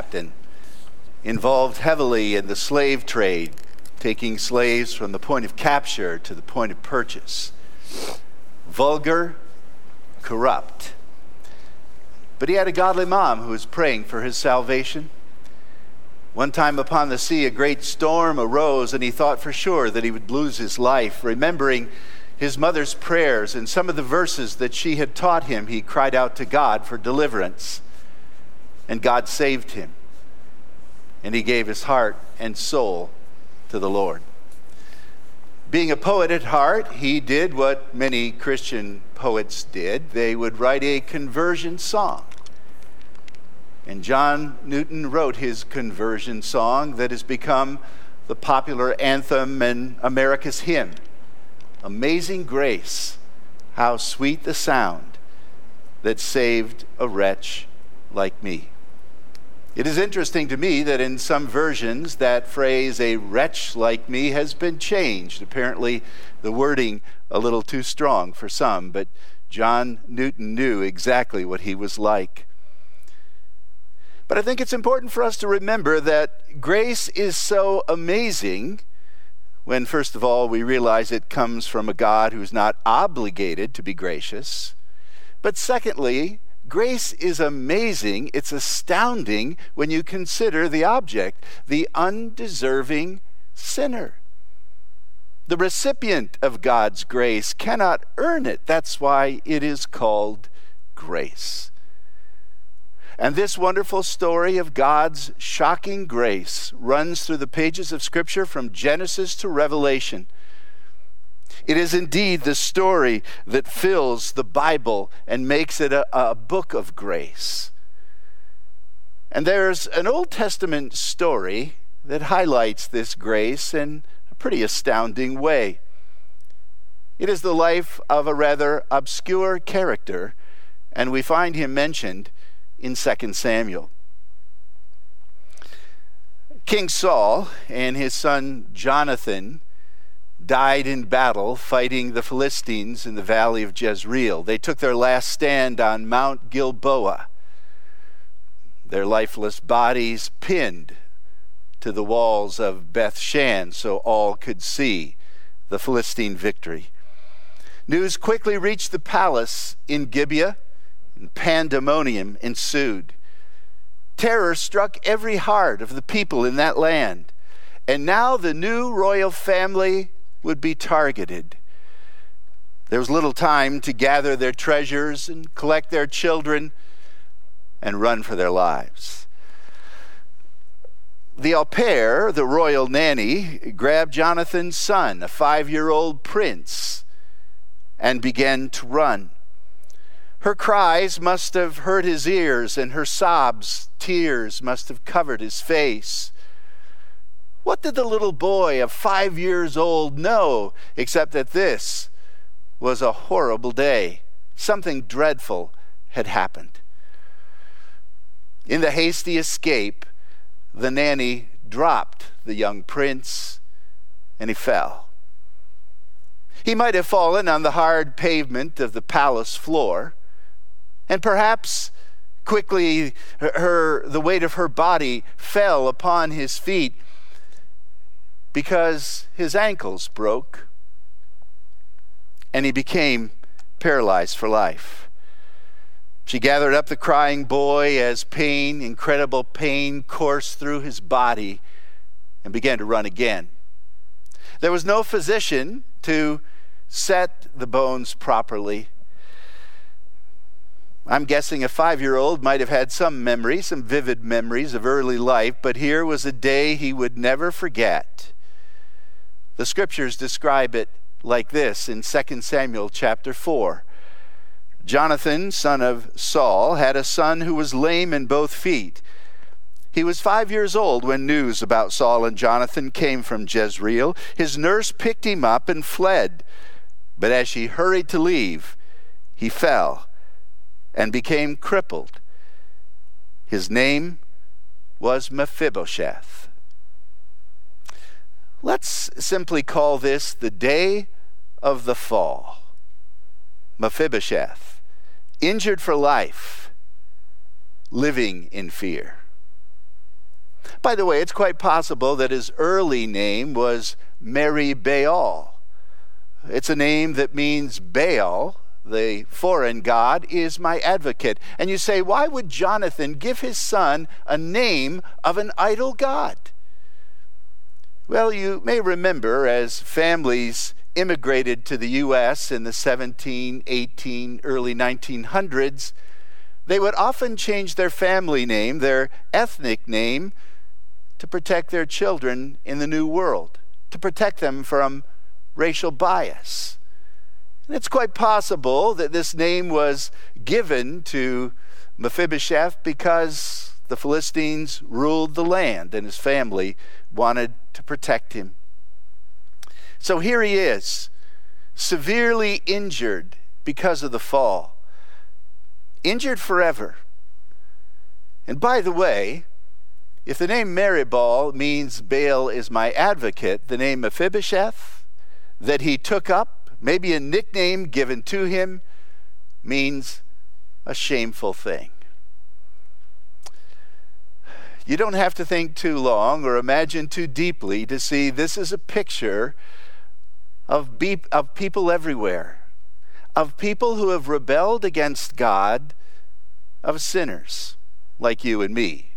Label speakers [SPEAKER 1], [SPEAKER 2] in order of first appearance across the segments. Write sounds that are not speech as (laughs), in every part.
[SPEAKER 1] captain involved heavily in the slave trade, taking slaves from the point of capture to the point of purchase. Vulgar, corrupt. But he had a godly mom who was praying for his salvation. One time upon the sea, a great storm arose, and he thought for sure that he would lose his life. Remembering his mother's prayers and some of the verses that she had taught him, he cried out to God for deliverance. And God saved him. And he gave his heart and soul to the Lord. Being a poet at heart, he did what many Christian poets did they would write a conversion song. And John Newton wrote his conversion song that has become the popular anthem and America's hymn Amazing Grace, how sweet the sound that saved a wretch like me. It is interesting to me that in some versions that phrase, a wretch like me, has been changed. Apparently, the wording a little too strong for some, but John Newton knew exactly what he was like. But I think it's important for us to remember that grace is so amazing when, first of all, we realize it comes from a God who's not obligated to be gracious. But secondly, Grace is amazing, it's astounding when you consider the object, the undeserving sinner. The recipient of God's grace cannot earn it. That's why it is called grace. And this wonderful story of God's shocking grace runs through the pages of Scripture from Genesis to Revelation. It is indeed the story that fills the Bible and makes it a, a book of grace. And there's an Old Testament story that highlights this grace in a pretty astounding way. It is the life of a rather obscure character, and we find him mentioned in 2 Samuel. King Saul and his son Jonathan died in battle fighting the Philistines in the valley of Jezreel. They took their last stand on Mount Gilboa, their lifeless bodies pinned to the walls of Beth Shan so all could see the Philistine victory. News quickly reached the palace in Gibeah, and pandemonium ensued. Terror struck every heart of the people in that land. And now the new royal family would be targeted. There was little time to gather their treasures and collect their children and run for their lives. The au pair, the royal nanny, grabbed Jonathan's son, a five year old prince, and began to run. Her cries must have hurt his ears, and her sobs, tears, must have covered his face. What did the little boy of five years old know except that this was a horrible day? Something dreadful had happened. In the hasty escape, the nanny dropped the young prince and he fell. He might have fallen on the hard pavement of the palace floor, and perhaps quickly her, the weight of her body fell upon his feet because his ankles broke and he became paralyzed for life. She gathered up the crying boy as pain, incredible pain, coursed through his body and began to run again. There was no physician to set the bones properly. I'm guessing a five year old might have had some memory, some vivid memories of early life, but here was a day he would never forget. The scriptures describe it like this in 2 Samuel chapter 4. Jonathan, son of Saul, had a son who was lame in both feet. He was five years old when news about Saul and Jonathan came from Jezreel. His nurse picked him up and fled. But as she hurried to leave, he fell and became crippled. His name was Mephibosheth. Let's simply call this the day of the fall. Mephibosheth, injured for life, living in fear. By the way, it's quite possible that his early name was Merib-baal. It's a name that means Baal, the foreign god, is my advocate. And you say, why would Jonathan give his son a name of an idol god? Well, you may remember as families immigrated to the U.S. in the 17, 18, early 1900s, they would often change their family name, their ethnic name, to protect their children in the new world, to protect them from racial bias. And it's quite possible that this name was given to Mephibosheth because the Philistines ruled the land and his family wanted to protect him. So here he is, severely injured because of the fall, injured forever. And by the way, if the name Merib-baal means Baal is my advocate, the name Mephibosheth that he took up, maybe a nickname given to him, means a shameful thing. You don't have to think too long or imagine too deeply to see this is a picture of, be- of people everywhere, of people who have rebelled against God, of sinners like you and me.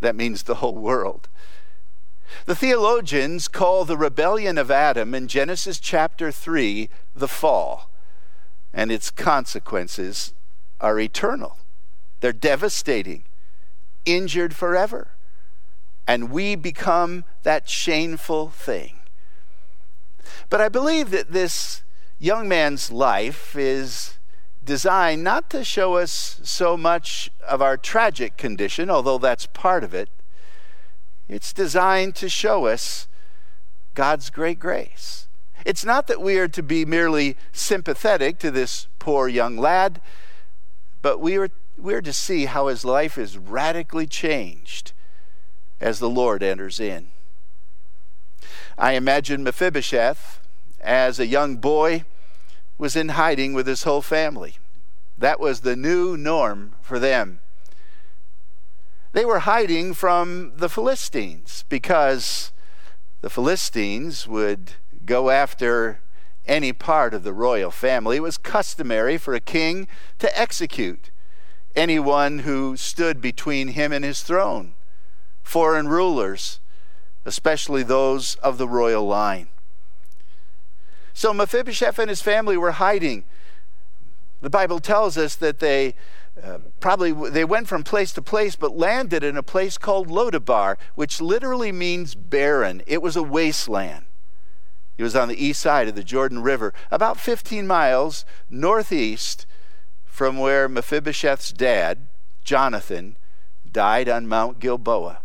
[SPEAKER 1] That means the whole world. The theologians call the rebellion of Adam in Genesis chapter 3 the fall, and its consequences are eternal. They're devastating, injured forever, and we become that shameful thing. But I believe that this young man's life is designed not to show us so much of our tragic condition, although that's part of it. It's designed to show us God's great grace. It's not that we are to be merely sympathetic to this poor young lad, but we are, we are to see how his life is radically changed as the Lord enters in. I imagine Mephibosheth, as a young boy, was in hiding with his whole family. That was the new norm for them. They were hiding from the Philistines because the Philistines would go after any part of the royal family. It was customary for a king to execute anyone who stood between him and his throne, foreign rulers, especially those of the royal line. So Mephibosheth and his family were hiding. The Bible tells us that they uh, probably they went from place to place but landed in a place called Lodabar, which literally means barren. It was a wasteland. It was on the east side of the Jordan River, about 15 miles northeast from where Mephibosheth's dad, Jonathan, died on Mount Gilboa.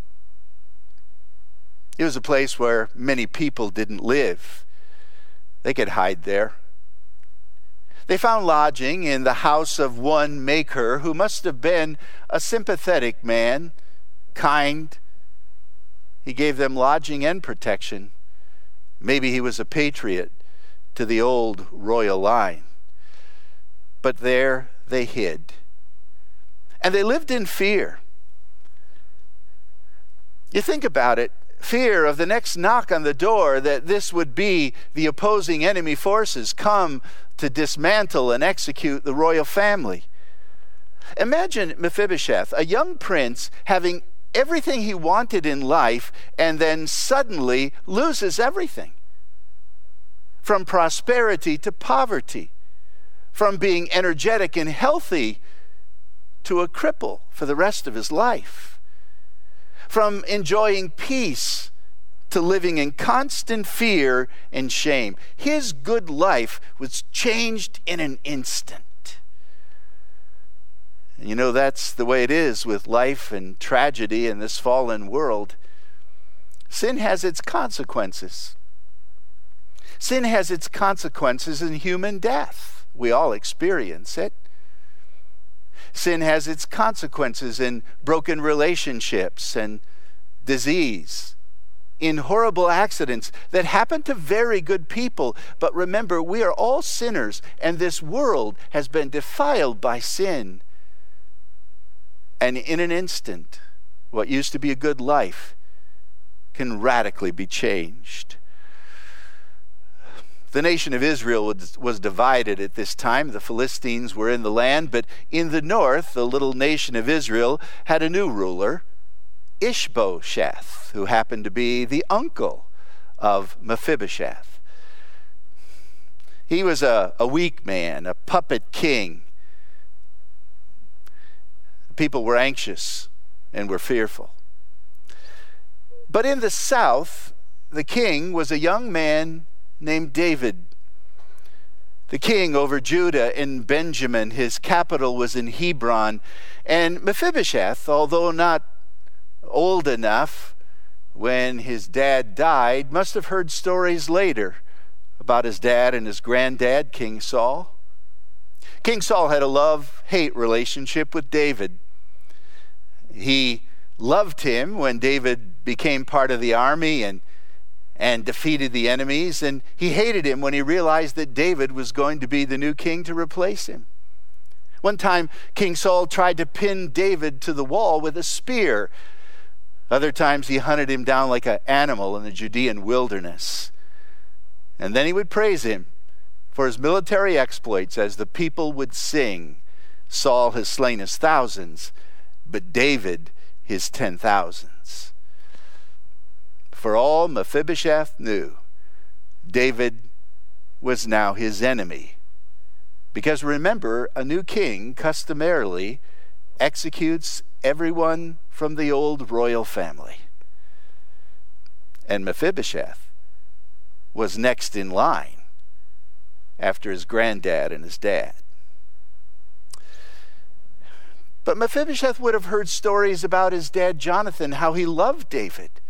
[SPEAKER 1] It was a place where many people didn't live. They could hide there. They found lodging in the house of one Machir, who must have been a sympathetic man, kind. He gave them lodging and protection. Maybe he was a patriot to the old royal line. But there they hid. And they lived in fear. You think about it fear of the next knock on the door that this would be the opposing enemy forces come to dismantle and execute the royal family. Imagine Mephibosheth, a young prince, having everything he wanted in life and then suddenly loses everything from prosperity to poverty, from being energetic and healthy to a cripple for the rest of his life from enjoying peace to living in constant fear and shame. His good life was changed in an instant. You know, that's the way it is with life and tragedy in this fallen world. Sin has its consequences. Sin has its consequences in human death. We all experience it. Sin has its consequences in broken relationships and disease, in horrible accidents that happen to very good people. But remember, we are all sinners, and this world has been defiled by sin. And in an instant, what used to be a good life can radically be changed. The nation of Israel was, divided at this time. The Philistines were in the land, but in the north, the little nation of Israel had a new ruler, Ishbosheth, who happened to be the uncle of Mephibosheth. He was a, a weak man, a puppet king. People were anxious and were fearful. But in the south, the king was a young man named David. The king over Judah and Benjamin, his capital was in Hebron. And Mephibosheth, although not old enough when his dad died, must have heard stories later about his dad and his granddad, King Saul. King Saul had a love hate relationship with David. He loved him when David became part of the army and, and defeated the enemies, and he hated him when he realized that David was going to be the new king to replace him. One time, King Saul tried to pin David to the wall with a spear. Other times, he hunted him down like an animal in the Judean wilderness. And then he would praise him for his military exploits as the people would sing Saul has slain his thousands, but David his ten thousands. For all Mephibosheth knew, David was now his enemy. Because remember, a new king customarily executes everyone from the old royal family. And Mephibosheth was next in line after his granddad and his dad. But Mephibosheth would have heard stories about his dad Jonathan, how he loved David.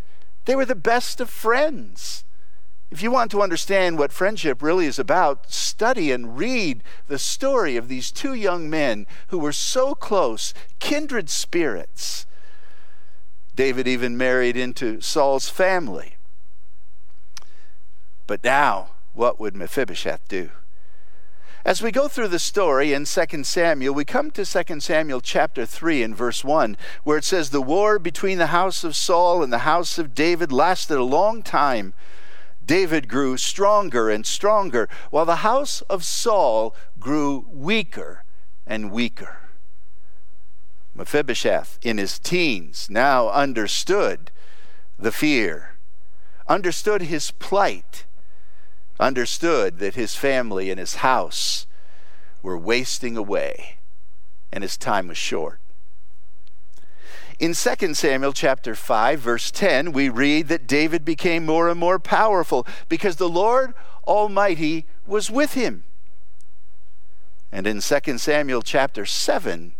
[SPEAKER 1] They were the best of friends. If you want to understand what friendship really is about, study and read the story of these two young men who were so close, kindred spirits. David even married into Saul's family. But now, what would Mephibosheth do? As we go through the story in 2 Samuel, we come to 2 Samuel chapter 3 and verse 1, where it says, The war between the house of Saul and the house of David lasted a long time. David grew stronger and stronger, while the house of Saul grew weaker and weaker. Mephibosheth, in his teens, now understood the fear, understood his plight, understood that his family and his house were wasting away and his time was short. In 2 Samuel chapter 5 verse 10 we read that David became more and more powerful because the Lord Almighty was with him. And in 2 Samuel chapter 7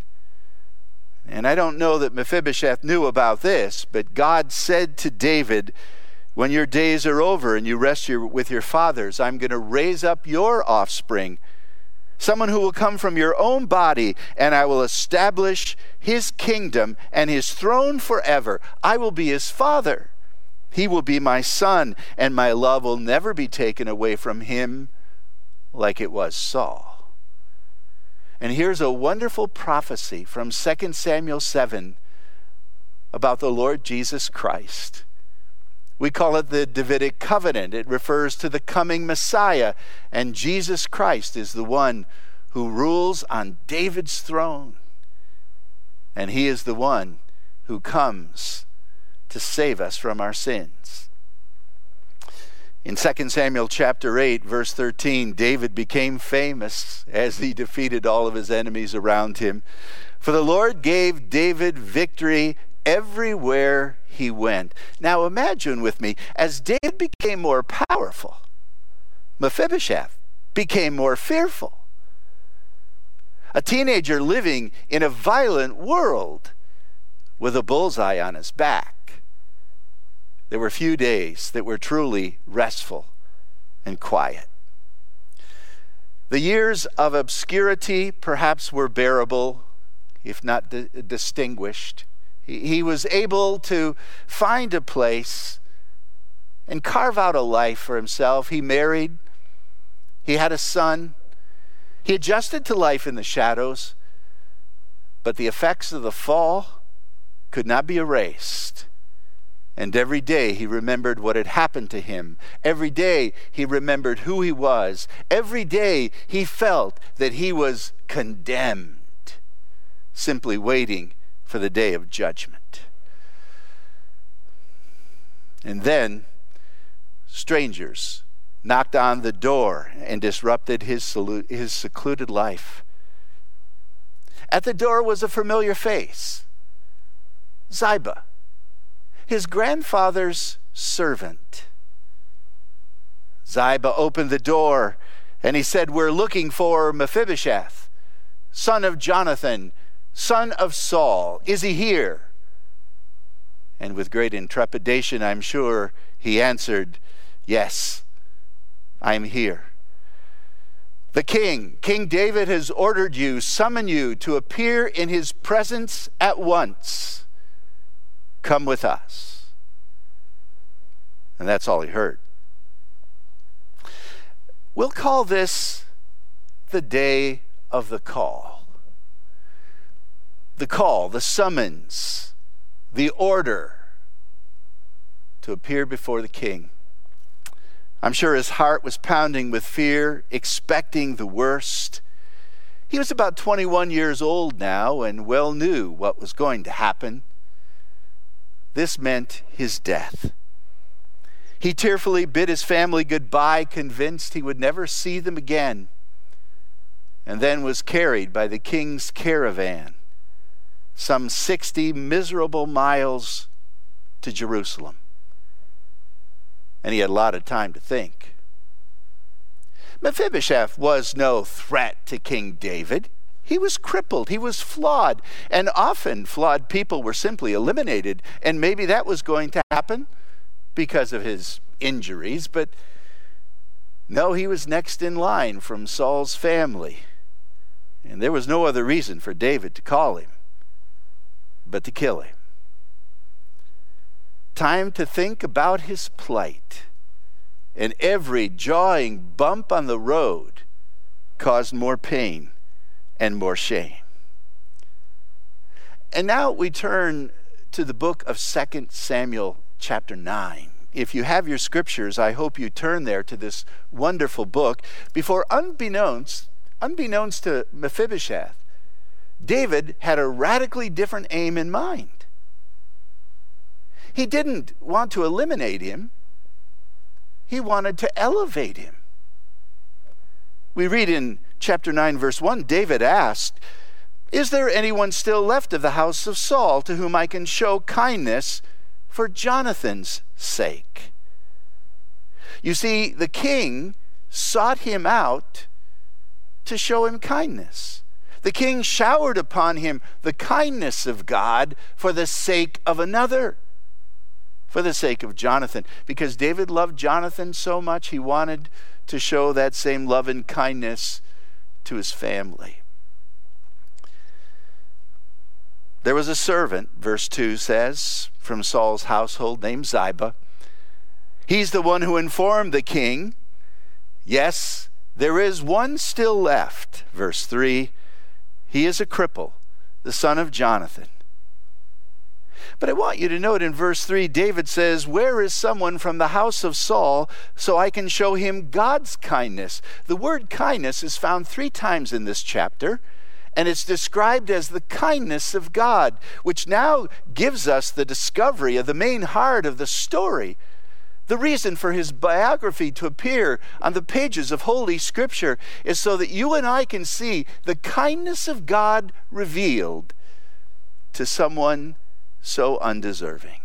[SPEAKER 1] and I don't know that Mephibosheth knew about this, but God said to David, when your days are over and you rest your, with your fathers, I'm going to raise up your offspring, someone who will come from your own body, and I will establish his kingdom and his throne forever. I will be his father. He will be my son, and my love will never be taken away from him like it was Saul. And here's a wonderful prophecy from 2 Samuel 7 about the Lord Jesus Christ. We call it the Davidic covenant. It refers to the coming Messiah, and Jesus Christ is the one who rules on David's throne. And he is the one who comes to save us from our sins. In 2 Samuel chapter 8 verse 13, David became famous as he defeated all of his enemies around him. For the Lord gave David victory everywhere he went. Now imagine with me, as David became more powerful, Mephibosheth became more fearful. A teenager living in a violent world with a bullseye on his back. There were few days that were truly restful and quiet. The years of obscurity perhaps were bearable, if not di- distinguished. He was able to find a place and carve out a life for himself. He married, he had a son, he adjusted to life in the shadows, but the effects of the fall could not be erased. And every day he remembered what had happened to him. Every day he remembered who he was. Every day he felt that he was condemned, simply waiting for the day of judgment. And then strangers knocked on the door and disrupted his, his secluded life. At the door was a familiar face Ziba, his grandfather's servant. Ziba opened the door and he said, We're looking for Mephibosheth, son of Jonathan, son of Saul. Is he here? And with great intrepidation, I'm sure, he answered, Yes, I'm here. The king, King David, has ordered you, summon you to appear in his presence at once. Come with us. And that's all he heard. We'll call this the day of the call. The call, the summons, the order to appear before the king. I'm sure his heart was pounding with fear, expecting the worst. He was about 21 years old now and well knew what was going to happen. This meant his death. He tearfully bid his family goodbye, convinced he would never see them again, and then was carried by the king's caravan some 60 miserable miles to Jerusalem and he had a lot of time to think. Mephibosheth was no threat to King David. He was crippled, he was flawed, and often flawed people were simply eliminated, and maybe that was going to happen because of his injuries, but no, he was next in line from Saul's family. And there was no other reason for David to call him but to kill him time to think about his plight. And every jawing bump on the road caused more pain and more shame. And now we turn to the book of 2 Samuel, chapter 9. If you have your scriptures, I hope you turn there to this wonderful book. Before, unbeknownst, unbeknownst to Mephibosheth, David had a radically different aim in mind. He didn't want to eliminate him, he wanted to elevate him. We read in chapter 9, verse 1 David asked, Is there anyone still left of the house of Saul to whom I can show kindness for Jonathan's sake? You see, the king sought him out to show him kindness. The king showered upon him the kindness of God for the sake of another for the sake of Jonathan. Because David loved Jonathan so much, he wanted to show that same love and kindness to his family. There was a servant, verse 2 says, from Saul's household named Ziba. He's the one who informed the king, Yes, there is one still left. Verse 3 He is a cripple, the son of Jonathan. But I want you to note in verse 3, David says, Where is someone from the house of Saul so I can show him God's kindness? The word kindness is found three times in this chapter, and it's described as the kindness of God, which now gives us the discovery of the main heart of the story. The reason for his biography to appear on the pages of Holy Scripture is so that you and I can see the kindness of God revealed to someone so undeserving.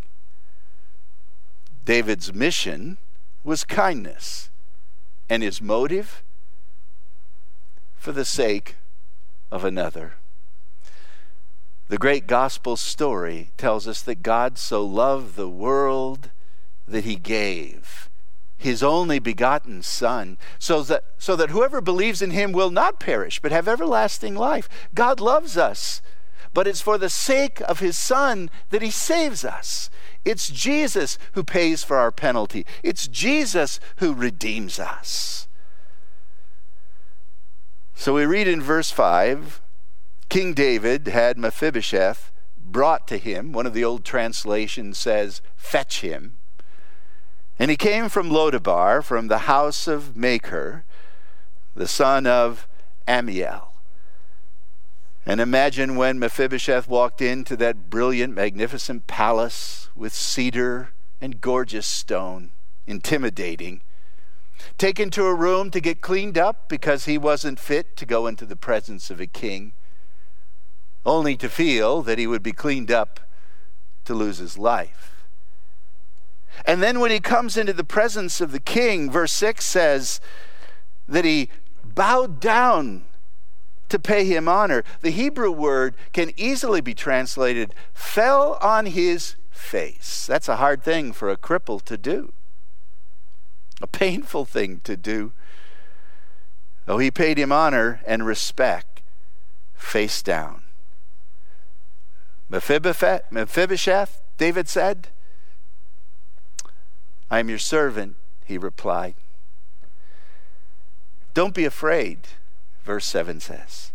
[SPEAKER 1] David's mission was kindness, and his motive for the sake of another. The great gospel story tells us that God so loved the world that he gave his only begotten son so that so that whoever believes in him will not perish but have everlasting life god loves us but it's for the sake of his son that he saves us. It's Jesus who pays for our penalty, it's Jesus who redeems us. So we read in verse 5 King David had Mephibosheth brought to him. One of the old translations says, fetch him. And he came from Lodabar, from the house of Machir, the son of Ammiel. And imagine when Mephibosheth walked into that brilliant, magnificent palace with cedar and gorgeous stone, intimidating, taken to a room to get cleaned up because he wasn't fit to go into the presence of a king, only to feel that he would be cleaned up to lose his life. And then when he comes into the presence of the king, verse 6 says that he bowed down to pay him honor. The Hebrew word can easily be translated fell on his face. That's a hard thing for a cripple to do, a painful thing to do. Oh, he paid him honor and respect face down. Mephibosheth, David said, I am your servant, he replied. Don't be afraid, verse 7 says.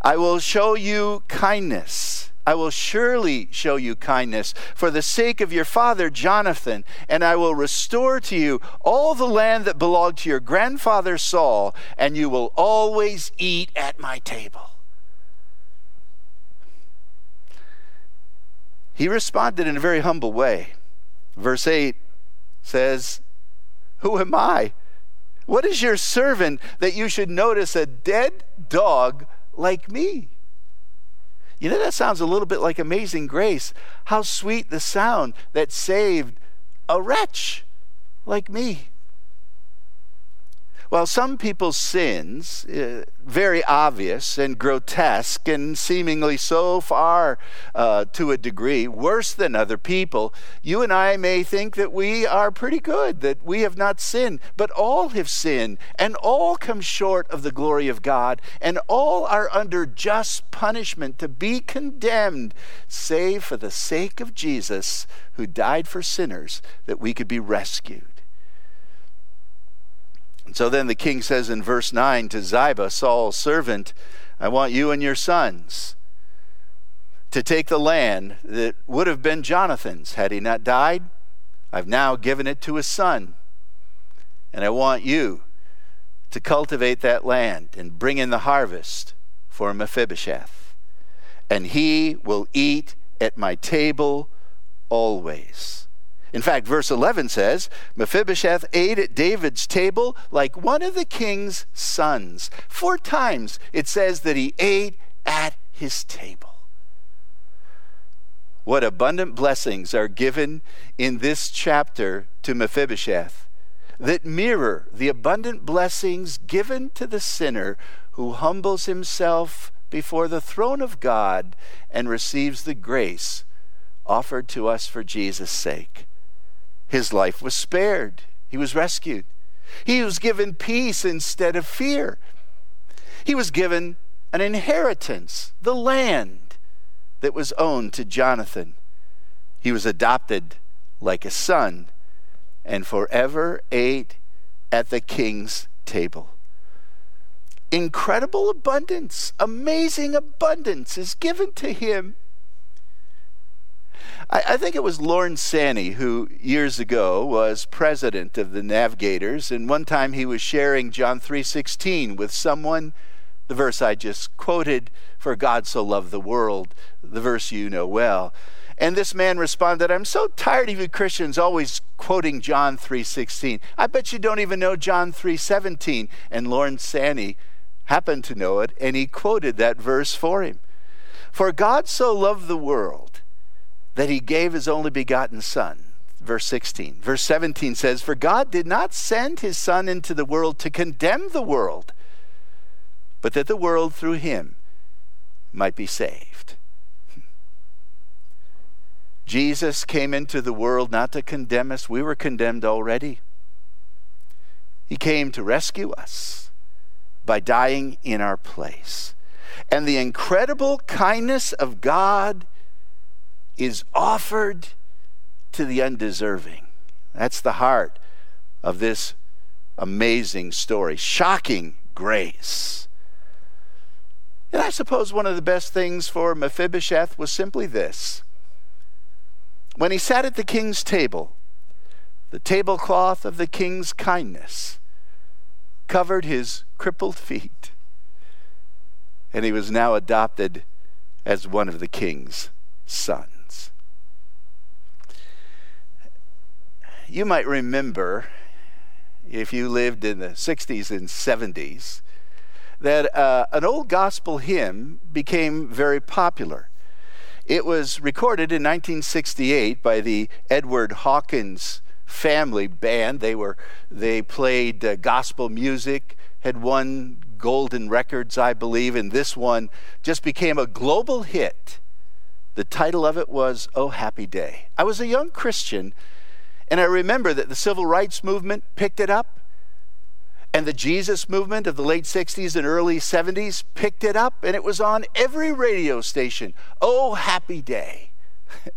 [SPEAKER 1] I will show you kindness. I will surely show you kindness for the sake of your father Jonathan, and I will restore to you all the land that belonged to your grandfather Saul, and you will always eat at my table. He responded in a very humble way. Verse 8 says, Who am I? What is your servant that you should notice a dead dog like me? You know, that sounds a little bit like Amazing Grace. How sweet the sound that saved a wretch like me. Well, some people's sins, uh, very obvious and grotesque and seemingly so far uh, to a degree worse than other people, you and I may think that we are pretty good, that we have not sinned, but all have sinned and all come short of the glory of God and all are under just punishment to be condemned, save for the sake of Jesus who died for sinners that we could be rescued. And so then the king says in verse 9 to Ziba, Saul's servant, I want you and your sons to take the land that would have been Jonathan's had he not died. I've now given it to his son. And I want you to cultivate that land and bring in the harvest for Mephibosheth. And he will eat at my table always. In fact, verse 11 says Mephibosheth ate at David's table like one of the king's sons. Four times it says that he ate at his table. What abundant blessings are given in this chapter to Mephibosheth that mirror the abundant blessings given to the sinner who humbles himself before the throne of God and receives the grace offered to us for Jesus' sake. His life was spared, he was rescued. He was given peace instead of fear. He was given an inheritance, the land that was owned to Jonathan. He was adopted like a son and forever ate at the king's table. Incredible abundance, amazing abundance is given to him. I, I, think it was Lorne Sanny who years ago was president of the Navigators, and one time he was sharing John 3:16 with someone, the verse I just quoted, "For God so loved the world," the verse you know well. And this man responded, "I'm so tired of you Christians always quoting John 3:16. I bet you don't even know John 3:17." And Lorne Sanny happened to know it, and he quoted that verse for him. For God so loved the world that he gave his only begotten Son. Verse 16. Verse 17 says, For God did not send his Son into the world to condemn the world, but that the world through him might be saved. (laughs) Jesus came into the world not to condemn us, we were condemned already. He came to rescue us by dying in our place. And the incredible kindness of God is offered to the undeserving. That's the heart of this amazing story. Shocking grace. And I suppose one of the best things for Mephibosheth was simply this. When he sat at the king's table, the tablecloth of the king's kindness covered his crippled feet, and he was now adopted as one of the king's sons. You might remember, if you lived in the 60s and 70s, that uh, an old gospel hymn became very popular. It was recorded in 1968 by the Edwin Hawkins family band. They were they played uh, gospel music, had won golden records, I believe, and this one just became a global hit. The title of it was Oh Happy Day. I was a young Christian, and I remember that the civil rights movement picked it up, and the Jesus movement of the late 60s and early 70s picked it up, and it was on every radio station. Oh Happy Day. (laughs)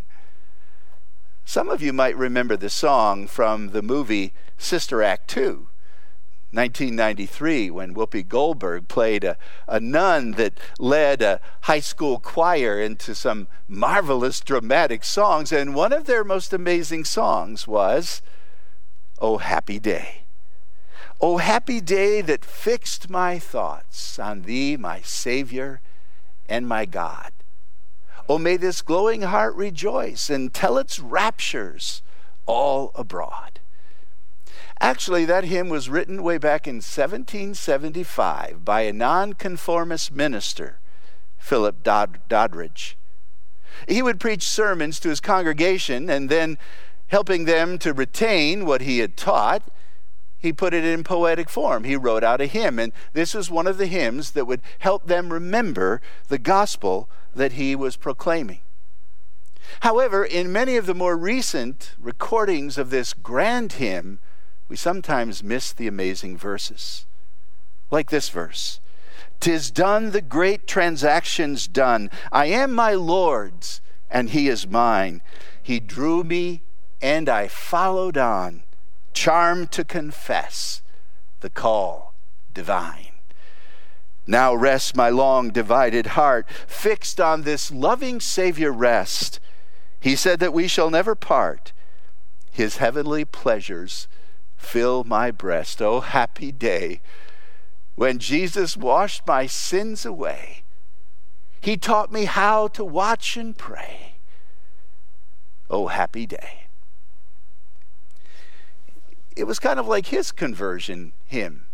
[SPEAKER 1] Some of you might remember the song from the movie Sister Act 2. 1993, when Whoopi Goldberg played a, a nun that led a high school choir into some marvelous dramatic songs. And one of their most amazing songs was, Oh Happy Day. Oh happy day that fixed my thoughts on Thee, my Savior and my God. Oh, may this glowing heart rejoice and tell its raptures all abroad. Actually, that hymn was written way back in 1775 by a nonconformist minister, Philip Dod- Doddridge. He would preach sermons to his congregation and then, helping them to retain what he had taught, he put it in poetic form. He wrote out a hymn, and this was one of the hymns that would help them remember the gospel that he was proclaiming. However, in many of the more recent recordings of this grand hymn, we sometimes miss the amazing verses. Like this verse Tis done, the great transaction's done. I am my Lord's, and he is mine. He drew me, and I followed on charmed to confess the call divine. Now rests my long divided heart, fixed on this loving Savior rest. He said that we shall never part. His heavenly pleasures fill my breast. Oh, happy day when Jesus washed my sins away. He taught me how to watch and pray. Oh, happy day it was kind of like his conversion hymn,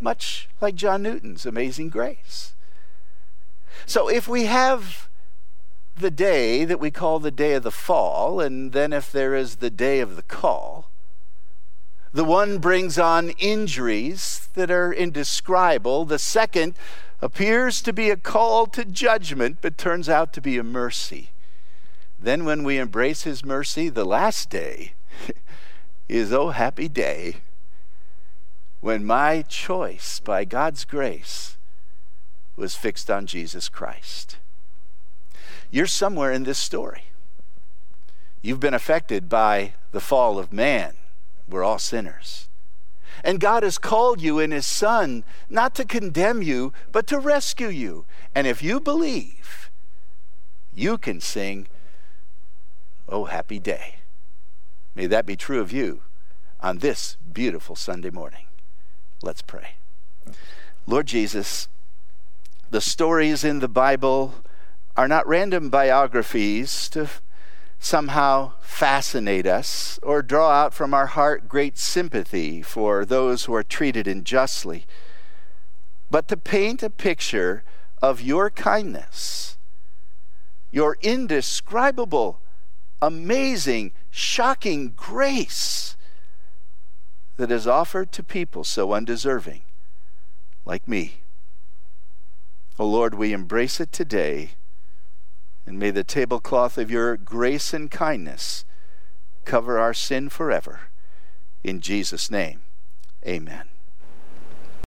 [SPEAKER 1] much like John Newton's Amazing Grace. So if we have the day that we call the day of the fall, and then if there is the day of the call, the one brings on injuries that are indescribable. The second appears to be a call to judgment, but turns out to be a mercy. Then, when we embrace his mercy, the last day (laughs) is, oh, happy day when my choice by God's grace was fixed on Jesus Christ. You're somewhere in this story. You've been affected by the fall of man. We're all sinners. And God has called you in His Son not to condemn you, but to rescue you. And if you believe, you can sing, Oh, happy day. May that be true of you on this beautiful Sunday morning. Let's pray. Lord Jesus, the stories in the Bible are not random biographies to somehow fascinate us or draw out from our heart great sympathy for those who are treated unjustly, but to paint a picture of your kindness, your indescribable amazing, shocking grace that is offered to people so undeserving, like me. Oh Lord, we embrace it today, and may the tablecloth of your grace and kindness cover our sin forever. In Jesus' name, amen.